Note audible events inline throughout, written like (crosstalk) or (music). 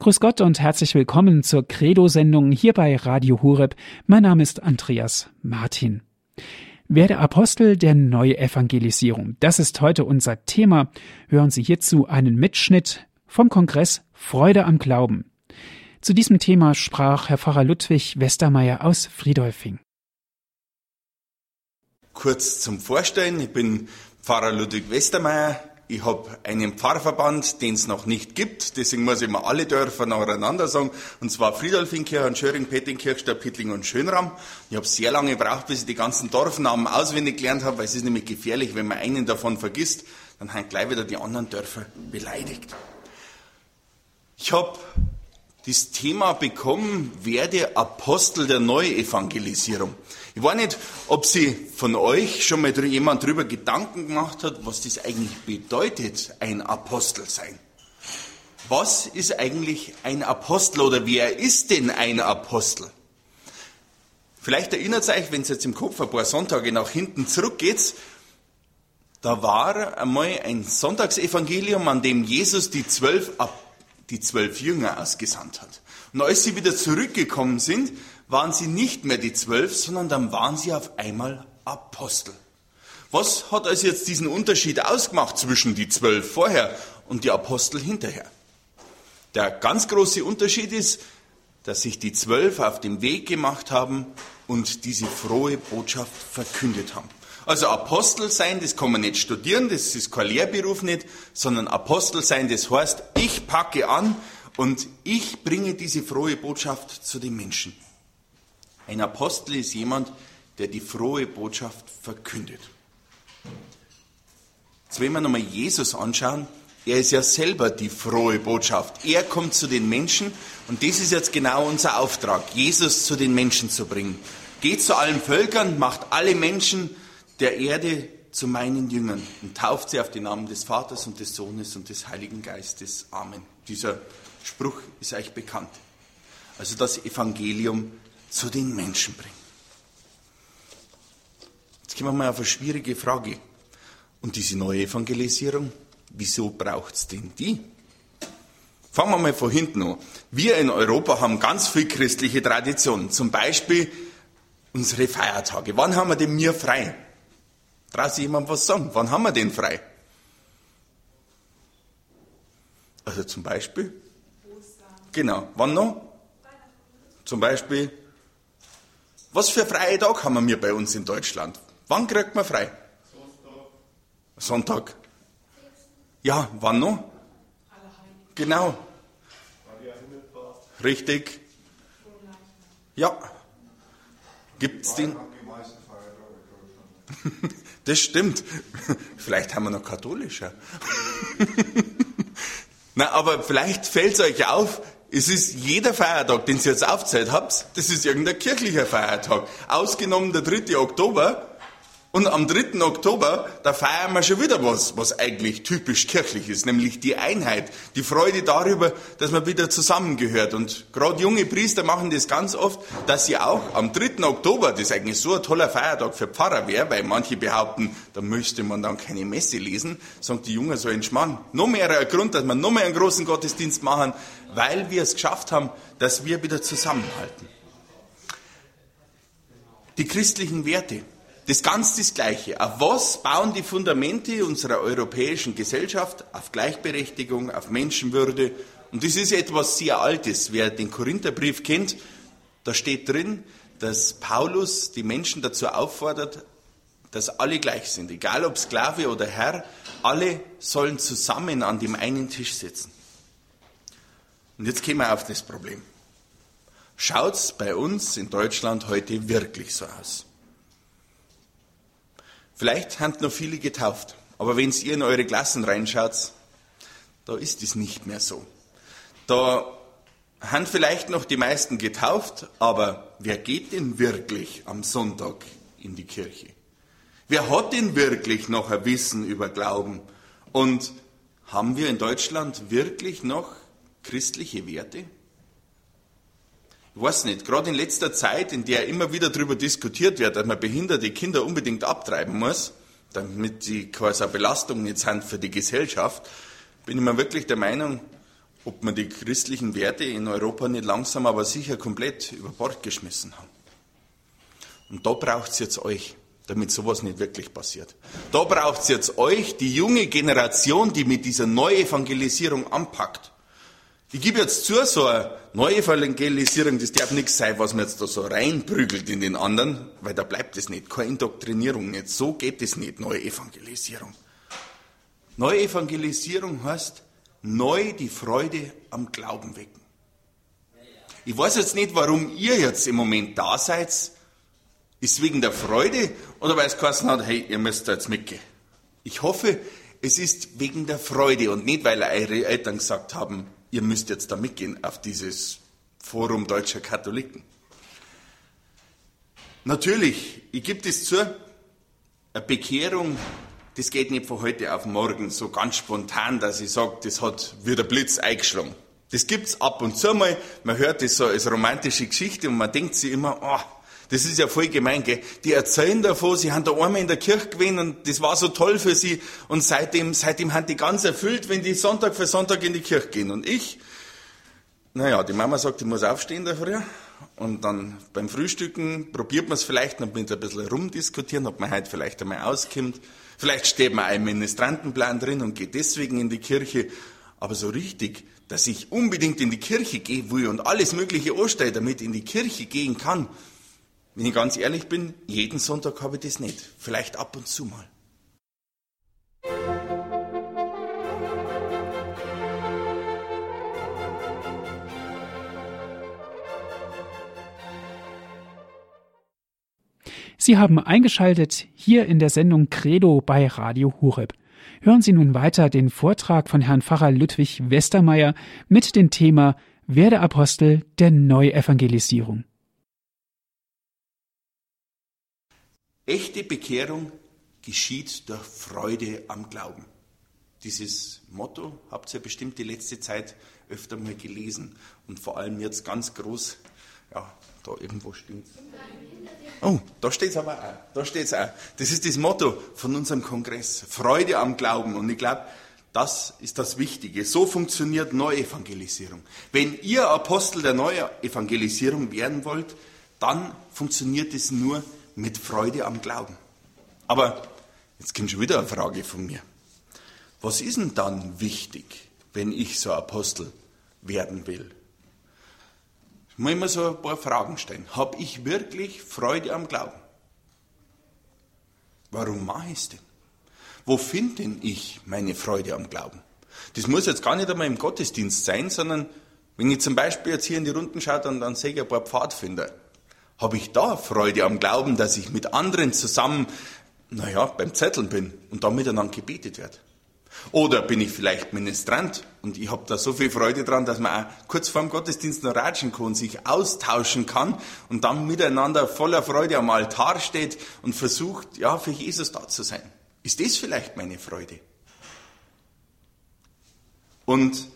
Grüß Gott und herzlich willkommen zur Credo-Sendung hier bei Radio Hureb. Mein Name ist Andreas Martin. Werde Apostel der Neuevangelisierung. Das ist heute unser Thema. Hören Sie hierzu einen Mitschnitt vom Kongress Freude am Glauben. Zu diesem Thema sprach Herr Pfarrer Ludwig Westermeier aus Friedolfing. Kurz zum Vorstellen. Ich bin Pfarrer Ludwig Westermeier. Ich habe einen Pfarrverband, den es noch nicht gibt. Deswegen muss ich mal alle Dörfer nacheinander sagen. Und zwar Friedolfinkirchen, Schöring, Pettinkirch, Pittling und Schönram. Ich habe sehr lange gebraucht, bis ich die ganzen Dorfnamen auswendig gelernt habe, weil es ist nämlich gefährlich, wenn man einen davon vergisst, dann haben gleich wieder die anderen Dörfer beleidigt. Ich habe das Thema bekommen, werde Apostel der Neuevangelisierung. Ich weiß nicht, ob Sie von euch schon mal jemand darüber Gedanken gemacht hat, was das eigentlich bedeutet, ein Apostel sein. Was ist eigentlich ein Apostel oder wer ist denn ein Apostel? Vielleicht erinnert euch, wenn es jetzt im Kopf ein paar Sonntage nach hinten zurückgeht, da war einmal ein Sonntagsevangelium, an dem Jesus die zwölf, die zwölf Jünger ausgesandt hat. Und als sie wieder zurückgekommen sind, waren sie nicht mehr die zwölf, sondern dann waren sie auf einmal Apostel. Was hat also jetzt diesen Unterschied ausgemacht zwischen die zwölf vorher und die Apostel hinterher? Der ganz große Unterschied ist, dass sich die zwölf auf den Weg gemacht haben und diese frohe Botschaft verkündet haben. Also Apostel sein, das kann man nicht studieren, das ist kein Lehrberuf nicht, sondern Apostel sein, das heißt, ich packe an und ich bringe diese frohe Botschaft zu den Menschen. Ein Apostel ist jemand, der die frohe Botschaft verkündet. Jetzt wenn wir nochmal Jesus anschauen, er ist ja selber die frohe Botschaft. Er kommt zu den Menschen und das ist jetzt genau unser Auftrag, Jesus zu den Menschen zu bringen. Geht zu allen Völkern, macht alle Menschen der Erde zu meinen Jüngern und tauft sie auf den Namen des Vaters und des Sohnes und des Heiligen Geistes. Amen. Dieser Spruch ist euch bekannt. Also das Evangelium zu den Menschen bringen. Jetzt kommen wir mal auf eine schwierige Frage. Und diese neue Evangelisierung, wieso braucht es denn die? Fangen wir mal von hinten an. Wir in Europa haben ganz viel christliche Traditionen. Zum Beispiel unsere Feiertage. Wann haben wir denn mir frei? Traut sich jemand was sagen? Wann haben wir denn frei? Also zum Beispiel? Genau. Wann noch? Zum Beispiel was für freie Tag haben wir bei uns in Deutschland? Wann kriegt man frei? Sonntag. Sonntag. Ja, wann noch? Genau. Richtig. Ja. Gibt's den? (laughs) Das stimmt. (laughs) Vielleicht haben wir noch katholischer. (laughs) Na, aber vielleicht fällt es euch auf, es ist jeder Feiertag, den ihr jetzt aufzählt habt, das ist irgendein kirchlicher Feiertag. Ausgenommen der 3. Oktober. Und am 3. Oktober, da feiern wir schon wieder was, was eigentlich typisch kirchlich ist, nämlich die Einheit, die Freude darüber, dass man wieder zusammengehört. Und gerade junge Priester machen das ganz oft, dass sie auch am 3. Oktober, das eigentlich so ein toller Feiertag für Pfarrer wäre, weil manche behaupten, da müsste man dann keine Messe lesen, sagt die Jungen so ein Schmarrn. Noch mehr ein Grund, dass wir noch mehr einen großen Gottesdienst machen, weil wir es geschafft haben, dass wir wieder zusammenhalten. Die christlichen Werte, das ganz das Gleiche. Auf was bauen die Fundamente unserer europäischen Gesellschaft? Auf Gleichberechtigung, auf Menschenwürde. Und das ist etwas sehr Altes. Wer den Korintherbrief kennt, da steht drin, dass Paulus die Menschen dazu auffordert, dass alle gleich sind. Egal ob Sklave oder Herr, alle sollen zusammen an dem einen Tisch sitzen. Und jetzt kommen wir auf das Problem. Schaut es bei uns in Deutschland heute wirklich so aus? Vielleicht haben noch viele getauft, aber wenn ihr in eure Klassen reinschaut, da ist es nicht mehr so. Da haben vielleicht noch die meisten getauft, aber wer geht denn wirklich am Sonntag in die Kirche? Wer hat denn wirklich noch ein Wissen über Glauben? Und haben wir in Deutschland wirklich noch christliche Werte? Ich weiß nicht, gerade in letzter Zeit, in der immer wieder darüber diskutiert wird, dass man behinderte Kinder unbedingt abtreiben muss, damit sie quasi eine Belastung nicht sind für die Gesellschaft, bin ich mir wirklich der Meinung, ob wir die christlichen Werte in Europa nicht langsam, aber sicher komplett über Bord geschmissen haben. Und da braucht es jetzt euch, damit sowas nicht wirklich passiert. Da braucht es jetzt euch, die junge Generation, die mit dieser Neuevangelisierung anpackt. Ich gebe jetzt zu, so eine Neuevangelisierung, das darf nichts sein, was man jetzt da so reinprügelt in den anderen, weil da bleibt es nicht. Keine Indoktrinierung nicht. So geht es nicht, Neuevangelisierung. Neuevangelisierung heißt, neu die Freude am Glauben wecken. Ich weiß jetzt nicht, warum ihr jetzt im Moment da seid. Ist es wegen der Freude oder weil es geheißen hat, hey, ihr müsst da jetzt mitgehen? Ich hoffe, es ist wegen der Freude und nicht, weil eure Eltern gesagt haben, ihr müsst jetzt da mitgehen auf dieses Forum deutscher Katholiken. Natürlich, ich gebe das zu, eine Bekehrung, das geht nicht von heute auf morgen so ganz spontan, dass ich sage, das hat wie der Blitz eingeschlagen. Das gibt's ab und zu mal, man hört das so als romantische Geschichte und man denkt sich immer, oh, das ist ja voll gemein, gell? Die erzählen davon, sie haben da einmal in der Kirche gewesen und das war so toll für sie und seitdem, seitdem haben die ganz erfüllt, wenn die Sonntag für Sonntag in die Kirche gehen. Und ich, naja, die Mama sagt, ich muss aufstehen da früher und dann beim Frühstücken probiert man es vielleicht noch mit ein bisschen rumdiskutieren, ob man heute vielleicht einmal auskommt. Vielleicht steht man einen Ministrantenplan drin und geht deswegen in die Kirche. Aber so richtig, dass ich unbedingt in die Kirche gehen will und alles Mögliche anstelle, damit ich in die Kirche gehen kann, wenn ich ganz ehrlich bin, jeden Sonntag habe ich das nicht. Vielleicht ab und zu mal. Sie haben eingeschaltet hier in der Sendung Credo bei Radio Hureb. Hören Sie nun weiter den Vortrag von Herrn Pfarrer Ludwig Westermeier mit dem Thema Werde Apostel der Neuevangelisierung. Echte Bekehrung geschieht durch Freude am Glauben. Dieses Motto habt ihr bestimmt die letzte Zeit öfter mal gelesen und vor allem jetzt ganz groß, ja, da irgendwo steht Oh, da steht es aber auch. Da steht's auch. Das ist das Motto von unserem Kongress. Freude am Glauben. Und ich glaube, das ist das Wichtige. So funktioniert Neuevangelisierung. Wenn ihr Apostel der Neuevangelisierung werden wollt, dann funktioniert es nur mit Freude am Glauben. Aber jetzt kommt schon wieder eine Frage von mir. Was ist denn dann wichtig, wenn ich so Apostel werden will? Ich muss mir so ein paar Fragen stellen. Habe ich wirklich Freude am Glauben? Warum mache ich es denn? Wo finde denn ich meine Freude am Glauben? Das muss jetzt gar nicht einmal im Gottesdienst sein, sondern wenn ich zum Beispiel jetzt hier in die Runden schaue, dann, dann sehe ich ein paar Pfadfinder habe ich da Freude am Glauben, dass ich mit anderen zusammen, naja, beim Zetteln bin und da miteinander gebetet wird? Oder bin ich vielleicht Ministrant und ich habe da so viel Freude dran, dass man auch kurz vor dem Gottesdienst noch ratschen kann, sich austauschen kann und dann miteinander voller Freude am Altar steht und versucht, ja, für Jesus da zu sein. Ist das vielleicht meine Freude? Und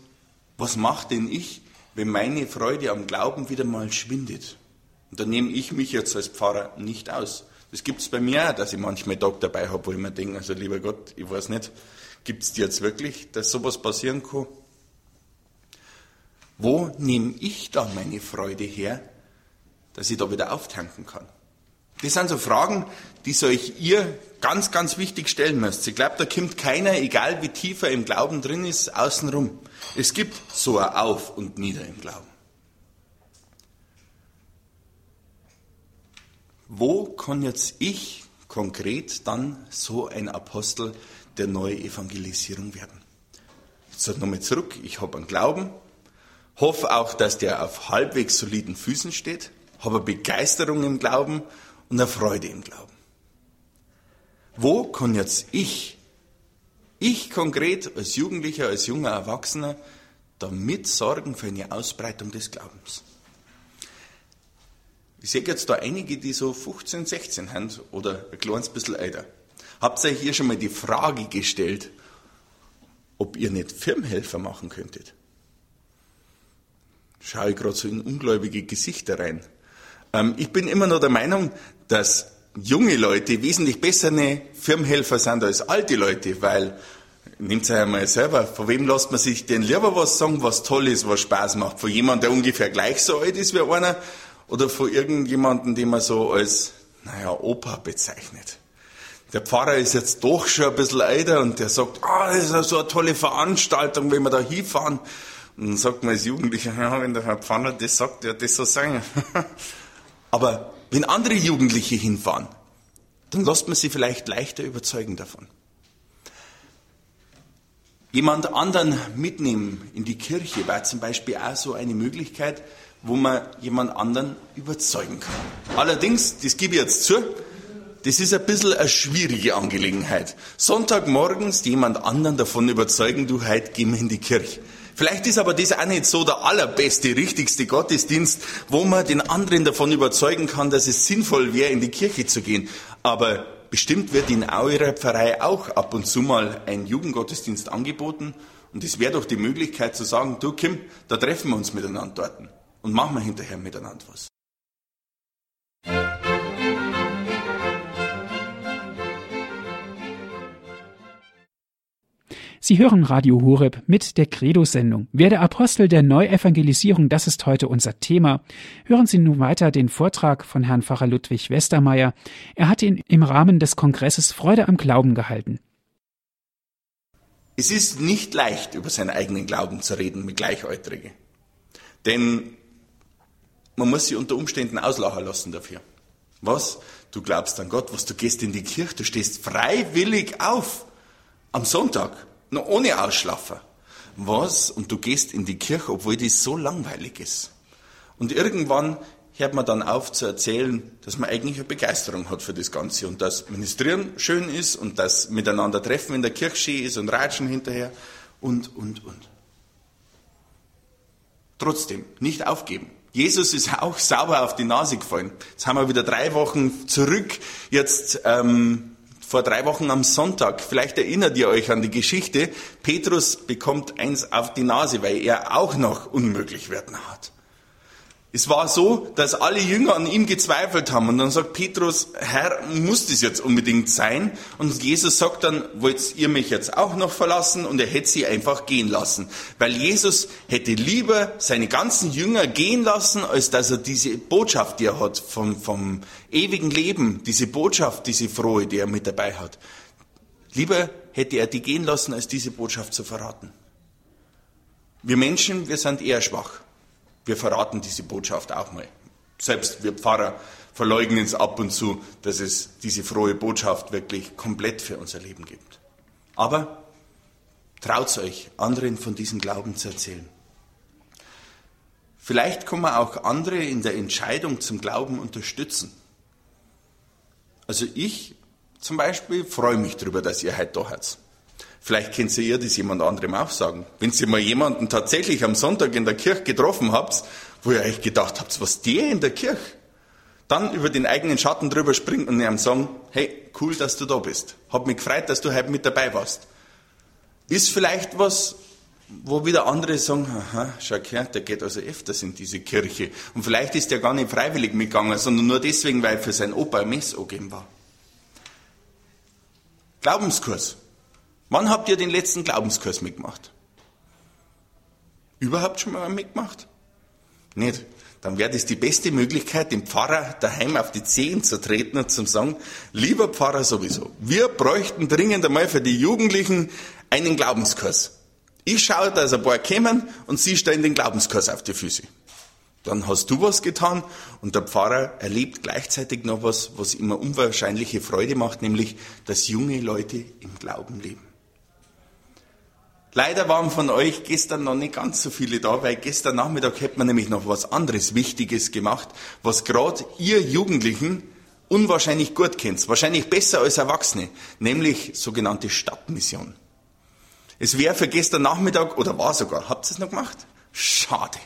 was macht denn ich, wenn meine Freude am Glauben wieder mal schwindet? Und da nehme ich mich jetzt als Pfarrer nicht aus. Das gibt es bei mir auch, dass ich manchmal Tag dabei habe, wo ich mir denke, also lieber Gott, ich weiß nicht, gibt es jetzt wirklich, dass sowas passieren kann? Wo nehme ich da meine Freude her, dass ich da wieder auftanken kann? Das sind so Fragen, die ich ihr ganz, ganz wichtig stellen müsst. Ich glaube, da kommt keiner, egal wie tief er im Glauben drin ist, außenrum. Es gibt so ein Auf und Nieder im Glauben. Wo kann jetzt ich konkret dann so ein Apostel der Neuevangelisierung werden? Jetzt sage nochmal zurück, ich habe einen Glauben, hoffe auch, dass der auf halbwegs soliden Füßen steht, habe Begeisterung im Glauben und eine Freude im Glauben. Wo kann jetzt ich, ich konkret als Jugendlicher, als junger Erwachsener, damit sorgen für eine Ausbreitung des Glaubens? Ich sehe jetzt da einige, die so 15, 16 haben oder ein kleines bisschen älter. Habt ihr euch hier schon mal die Frage gestellt, ob ihr nicht Firmenhelfer machen könntet? Schaue ich gerade so in ungläubige Gesichter rein. Ähm, ich bin immer noch der Meinung, dass junge Leute wesentlich bessere Firmenhelfer sind als alte Leute, weil Nehmt euch einmal selber. Von wem lässt man sich denn lieber was sagen, was toll ist, was Spaß macht? Von jemandem, der ungefähr gleich so alt ist wie einer? Oder von irgendjemandem, den man so als, naja, Opa bezeichnet? Der Pfarrer ist jetzt doch schon ein bisschen älter und der sagt, ah, das ist so eine tolle Veranstaltung, wenn wir da hinfahren. Und dann sagt man als Jugendlicher, ja, wenn der Herr Pfarrer das sagt, wird das so sein. (laughs) Aber wenn andere Jugendliche hinfahren, dann lässt man sie vielleicht leichter überzeugen davon. Jemand anderen mitnehmen in die Kirche war zum Beispiel auch so eine Möglichkeit, wo man jemand anderen überzeugen kann. Allerdings, das gebe ich jetzt zu, das ist ein bisschen eine schwierige Angelegenheit. Sonntagmorgens jemand anderen davon überzeugen, du heute gehen wir in die Kirche. Vielleicht ist aber das auch nicht so der allerbeste, richtigste Gottesdienst, wo man den anderen davon überzeugen kann, dass es sinnvoll wäre, in die Kirche zu gehen. Aber bestimmt wird in eurer Pfarrei auch ab und zu mal ein Jugendgottesdienst angeboten. Und es wäre doch die Möglichkeit zu sagen, du Kim, da treffen wir uns miteinander dort und machen wir hinterher miteinander was. Sie hören Radio Horeb mit der Credo-Sendung. Wer der Apostel der Neuevangelisierung, das ist heute unser Thema. Hören Sie nun weiter den Vortrag von Herrn Pfarrer Ludwig Westermeier. Er hat ihn im Rahmen des Kongresses Freude am Glauben gehalten. Es ist nicht leicht, über seinen eigenen Glauben zu reden mit Gleichaltrigen. Denn man muss sie unter Umständen auslachen lassen dafür. Was? Du glaubst an Gott, was du gehst in die Kirche, du stehst freiwillig auf am Sonntag noch ohne Ausschlafen. Was? Und du gehst in die Kirche, obwohl das so langweilig ist. Und irgendwann hört man dann auf zu erzählen, dass man eigentlich eine Begeisterung hat für das Ganze und dass Ministrieren schön ist und dass miteinander treffen in der Kirche schön ist und Ratschen hinterher und, und, und. Trotzdem, nicht aufgeben. Jesus ist (laughs) auch sauber auf die Nase gefallen. Jetzt haben wir wieder drei Wochen zurück. Jetzt ähm, vor drei Wochen am Sonntag. Vielleicht erinnert ihr euch an die Geschichte. Petrus bekommt eins auf die Nase, weil er auch noch unmöglich werden hat. Es war so, dass alle Jünger an ihm gezweifelt haben. Und dann sagt Petrus, Herr, muss das jetzt unbedingt sein? Und Jesus sagt dann, wollt ihr mich jetzt auch noch verlassen? Und er hätte sie einfach gehen lassen. Weil Jesus hätte lieber seine ganzen Jünger gehen lassen, als dass er diese Botschaft, die er hat, vom, vom ewigen Leben, diese Botschaft, diese frohe, die er mit dabei hat. Lieber hätte er die gehen lassen, als diese Botschaft zu verraten. Wir Menschen, wir sind eher schwach. Wir verraten diese Botschaft auch mal. Selbst wir Pfarrer verleugnen es ab und zu, dass es diese frohe Botschaft wirklich komplett für unser Leben gibt. Aber traut euch, anderen von diesem Glauben zu erzählen. Vielleicht kann man auch andere in der Entscheidung zum Glauben unterstützen. Also ich zum Beispiel freue mich darüber, dass ihr heute da seid. Vielleicht könnt ihr das jemand anderem auch sagen. Wenn ihr mal jemanden tatsächlich am Sonntag in der Kirche getroffen habt, wo ihr euch gedacht habt, was der in der Kirche, dann über den eigenen Schatten drüber springt und ihm sagen, hey, cool, dass du da bist. Hab mich gefreut, dass du heute mit dabei warst. Ist vielleicht was, wo wieder andere sagen, aha, schau her, der geht also öfters in diese Kirche. Und vielleicht ist der gar nicht freiwillig mitgegangen, sondern nur deswegen, weil für sein Opa ein Mess angegeben war. Glaubenskurs. Wann habt ihr den letzten Glaubenskurs mitgemacht? Überhaupt schon mal mitgemacht? Nicht. Dann wäre das die beste Möglichkeit, dem Pfarrer daheim auf die Zehen zu treten und zu sagen, lieber Pfarrer sowieso, wir bräuchten dringend einmal für die Jugendlichen einen Glaubenskurs. Ich schaue, dass ein paar kommen und sie stellen den Glaubenskurs auf die Füße. Dann hast du was getan und der Pfarrer erlebt gleichzeitig noch was, was immer unwahrscheinliche Freude macht, nämlich, dass junge Leute im Glauben leben. Leider waren von euch gestern noch nicht ganz so viele da, weil gestern Nachmittag hätte man nämlich noch was anderes Wichtiges gemacht, was gerade ihr Jugendlichen unwahrscheinlich gut kennt, wahrscheinlich besser als Erwachsene, nämlich sogenannte Stadtmission. Es wäre für gestern Nachmittag, oder war sogar, habt ihr es noch gemacht? Schade.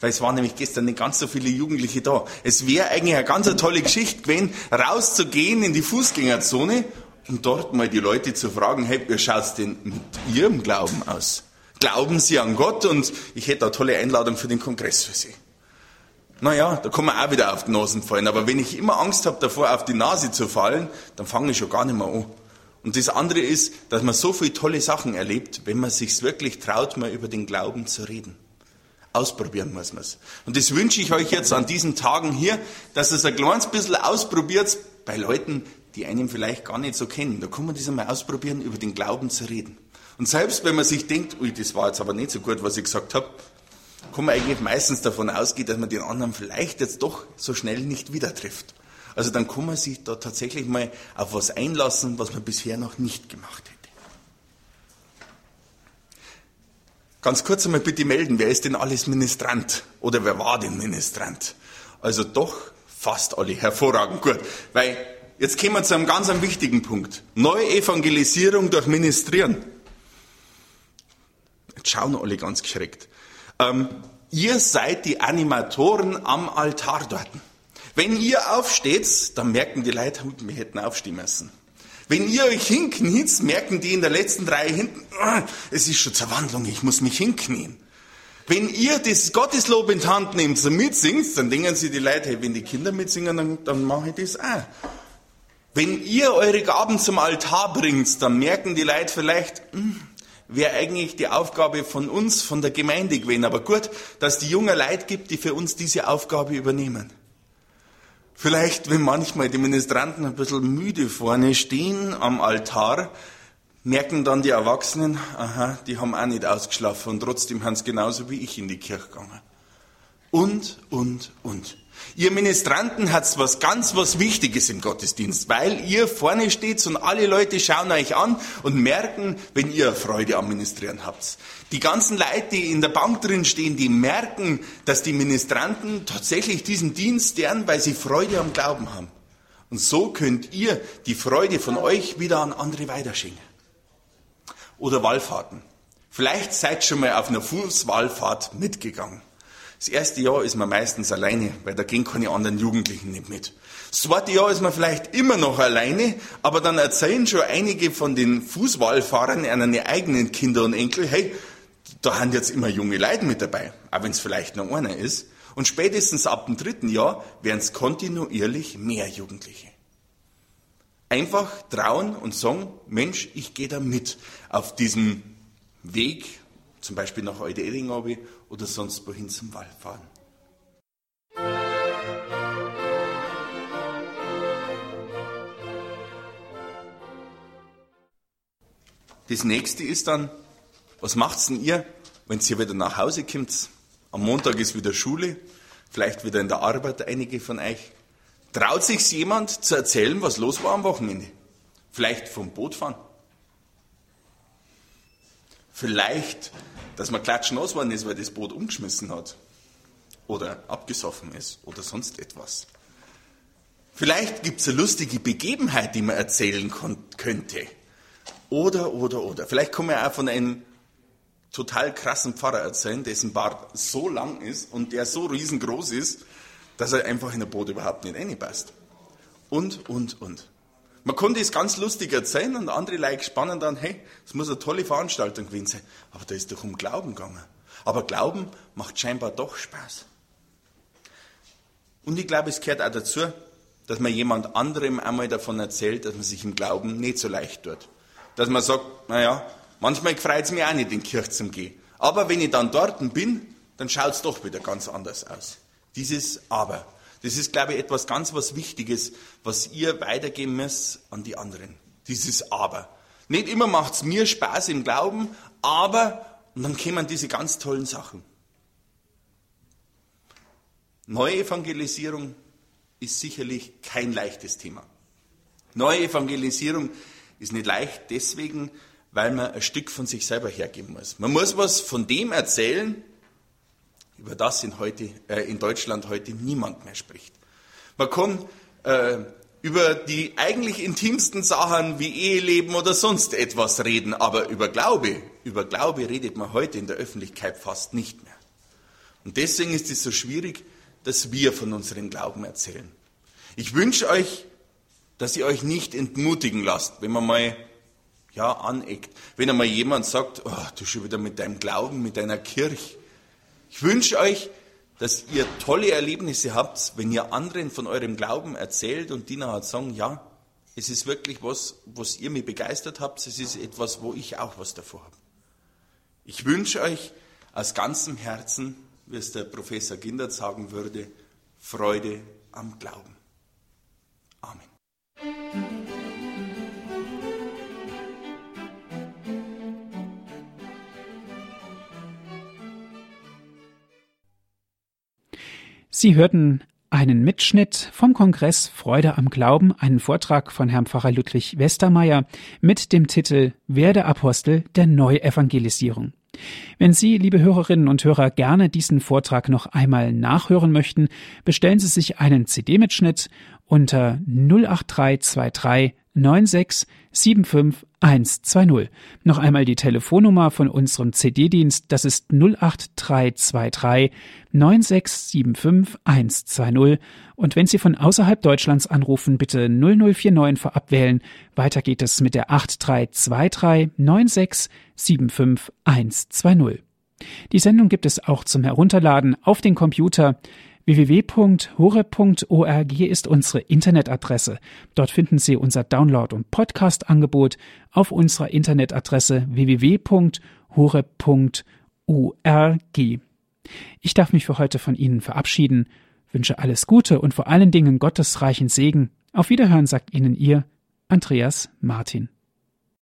Weil es waren nämlich gestern nicht ganz so viele Jugendliche da. Es wäre eigentlich eine ganz tolle Geschichte gewesen, rauszugehen in die Fußgängerzone und dort mal die Leute zu fragen, hey, wie schaut's denn mit Ihrem Glauben aus? Glauben Sie an Gott? Und ich hätte eine tolle Einladung für den Kongress für Sie. Naja, da kann man auch wieder auf die Nasen fallen. Aber wenn ich immer Angst habe davor, auf die Nase zu fallen, dann fange ich schon gar nicht mehr an. Und das andere ist, dass man so viele tolle Sachen erlebt, wenn man sich wirklich traut, mal über den Glauben zu reden. Ausprobieren muss man es. Und das wünsche ich euch jetzt an diesen Tagen hier, dass ihr es ein kleines bisschen ausprobiert bei Leuten, die einen vielleicht gar nicht so kennen. Da kann man das einmal ausprobieren, über den Glauben zu reden. Und selbst wenn man sich denkt, ui, das war jetzt aber nicht so gut, was ich gesagt habe, kann man eigentlich meistens davon ausgehen, dass man den anderen vielleicht jetzt doch so schnell nicht wieder trifft. Also dann kann man sich da tatsächlich mal auf was einlassen, was man bisher noch nicht gemacht hätte. Ganz kurz einmal bitte melden, wer ist denn alles Ministrant? Oder wer war denn Ministrant? Also doch fast alle. Hervorragend, gut. Weil jetzt kommen wir zu einem ganz wichtigen Punkt. Neue Evangelisierung durch Ministrieren. Jetzt schauen alle ganz geschreckt. Ähm, ihr seid die Animatoren am Altar dort. Wenn ihr aufsteht, dann merken die Leute, wir hätten aufstehen müssen. Wenn ihr euch hinkniet, merken die in der letzten Reihe hinten, oh, es ist schon zur Wandlung, ich muss mich hinknien. Wenn ihr das Gotteslob in die Hand nehmt und mitsingt, dann denken sie die Leute, hey, wenn die Kinder mitsingen, dann, dann mache ich das auch. Wenn ihr eure Gaben zum Altar bringt, dann merken die Leute vielleicht, hm, wäre eigentlich die Aufgabe von uns, von der Gemeinde gewesen. Aber gut, dass die jungen Leute gibt, die für uns diese Aufgabe übernehmen. Vielleicht, wenn manchmal die Ministranten ein bisschen müde vorne stehen am Altar, merken dann die Erwachsenen, aha, die haben auch nicht ausgeschlafen und trotzdem haben sie genauso wie ich in die Kirche gegangen. Und, und, und. Ihr Ministranten hat's was ganz was Wichtiges im Gottesdienst, weil ihr vorne steht und alle Leute schauen euch an und merken, wenn ihr Freude am Ministrieren habt. Die ganzen Leute, die in der Bank drin stehen, die merken, dass die Ministranten tatsächlich diesen Dienst lernen, weil sie Freude am Glauben haben. Und so könnt ihr die Freude von euch wieder an andere weiterschenken. Oder Wallfahrten. Vielleicht seid ihr schon mal auf einer Fußwallfahrt mitgegangen. Das erste Jahr ist man meistens alleine, weil da gehen keine anderen Jugendlichen nicht mit. Das zweite Jahr ist man vielleicht immer noch alleine, aber dann erzählen schon einige von den Fußballfahrern an ihre eigenen Kinder und Enkel, hey, da haben jetzt immer junge Leute mit dabei, auch wenn es vielleicht noch einer ist. Und spätestens ab dem dritten Jahr werden es kontinuierlich mehr Jugendliche. Einfach trauen und sagen, Mensch, ich gehe da mit auf diesem Weg, zum Beispiel nach Eudering oder sonst wohin zum Wald fahren. Das nächste ist dann, was macht's denn ihr, wenn ihr wieder nach Hause kommt? Am Montag ist wieder Schule, vielleicht wieder in der Arbeit, einige von euch. Traut sich jemand zu erzählen, was los war am Wochenende? Vielleicht vom Boot fahren? Vielleicht dass man klatschen worden ist, weil das Boot umgeschmissen hat. Oder abgesoffen ist. Oder sonst etwas. Vielleicht gibt es eine lustige Begebenheit, die man erzählen könnte. Oder, oder, oder. Vielleicht kann man auch von einem total krassen Pfarrer erzählen, dessen Bart so lang ist und der so riesengroß ist, dass er einfach in ein Boot überhaupt nicht reinpasst. Und, und, und. Man konnte es ganz lustig erzählen und andere Leute spannen dann, hey, es muss eine tolle Veranstaltung gewesen sein. Aber da ist doch um Glauben gegangen. Aber Glauben macht scheinbar doch Spaß. Und ich glaube, es gehört auch dazu, dass man jemand anderem einmal davon erzählt, dass man sich im Glauben nicht so leicht tut. Dass man sagt, naja, manchmal freut es mich auch nicht, in die Kirche zu gehen. Aber wenn ich dann dort bin, dann schaut es doch wieder ganz anders aus. Dieses Aber. Das ist, glaube ich, etwas ganz was Wichtiges, was ihr weitergeben müsst an die anderen. Dieses Aber. Nicht immer macht es mir Spaß im Glauben, aber, und dann kommen diese ganz tollen Sachen. Neue Evangelisierung ist sicherlich kein leichtes Thema. Neue Evangelisierung ist nicht leicht deswegen, weil man ein Stück von sich selber hergeben muss. Man muss was von dem erzählen, über das in, heute, äh, in Deutschland heute niemand mehr spricht. Man kann äh, über die eigentlich intimsten Sachen wie Eheleben oder sonst etwas reden, aber über Glaube, über Glaube redet man heute in der Öffentlichkeit fast nicht mehr. Und deswegen ist es so schwierig, dass wir von unserem Glauben erzählen. Ich wünsche euch, dass ihr euch nicht entmutigen lasst, wenn man mal ja, aneckt. Wenn einmal jemand sagt, oh, du schon wieder mit deinem Glauben, mit deiner Kirche, ich wünsche euch, dass ihr tolle Erlebnisse habt, wenn ihr anderen von eurem Glauben erzählt und die nachher sagen, ja, es ist wirklich was, was ihr mir begeistert habt. Es ist etwas, wo ich auch was davor habe. Ich wünsche euch aus ganzem Herzen, wie es der Professor Gindert sagen würde, Freude am Glauben. Amen. Sie hörten einen Mitschnitt vom Kongress Freude am Glauben, einen Vortrag von Herrn Pfarrer Ludwig Westermeier mit dem Titel Werde Apostel der Neuevangelisierung. Wenn Sie, liebe Hörerinnen und Hörer, gerne diesen Vortrag noch einmal nachhören möchten, bestellen Sie sich einen CD-Mitschnitt unter 08323 96 75 120. Noch einmal die Telefonnummer von unserem CD-Dienst, das ist 08323 9675 120. Und wenn Sie von außerhalb Deutschlands anrufen, bitte 0049 vorab wählen. Weiter geht es mit der 8323 9675 120. Die Sendung gibt es auch zum Herunterladen auf den Computer www.hore.org ist unsere Internetadresse. Dort finden Sie unser Download- und Podcast-Angebot auf unserer Internetadresse www.hore.org. Ich darf mich für heute von Ihnen verabschieden, wünsche alles Gute und vor allen Dingen Gottes reichen Segen. Auf Wiederhören sagt Ihnen Ihr Andreas Martin.